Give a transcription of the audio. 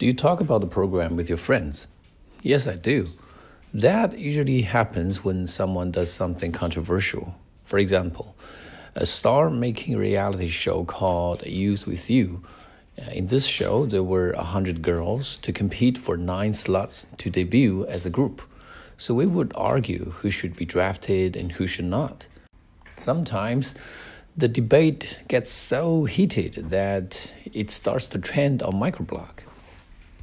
Do you talk about the program with your friends? Yes, I do. That usually happens when someone does something controversial. For example, a star making reality show called Youth with You. Uh, in this show, there were 100 girls to compete for nine slots to debut as a group. So we would argue who should be drafted and who should not. Sometimes the debate gets so heated that it starts to trend on microblog.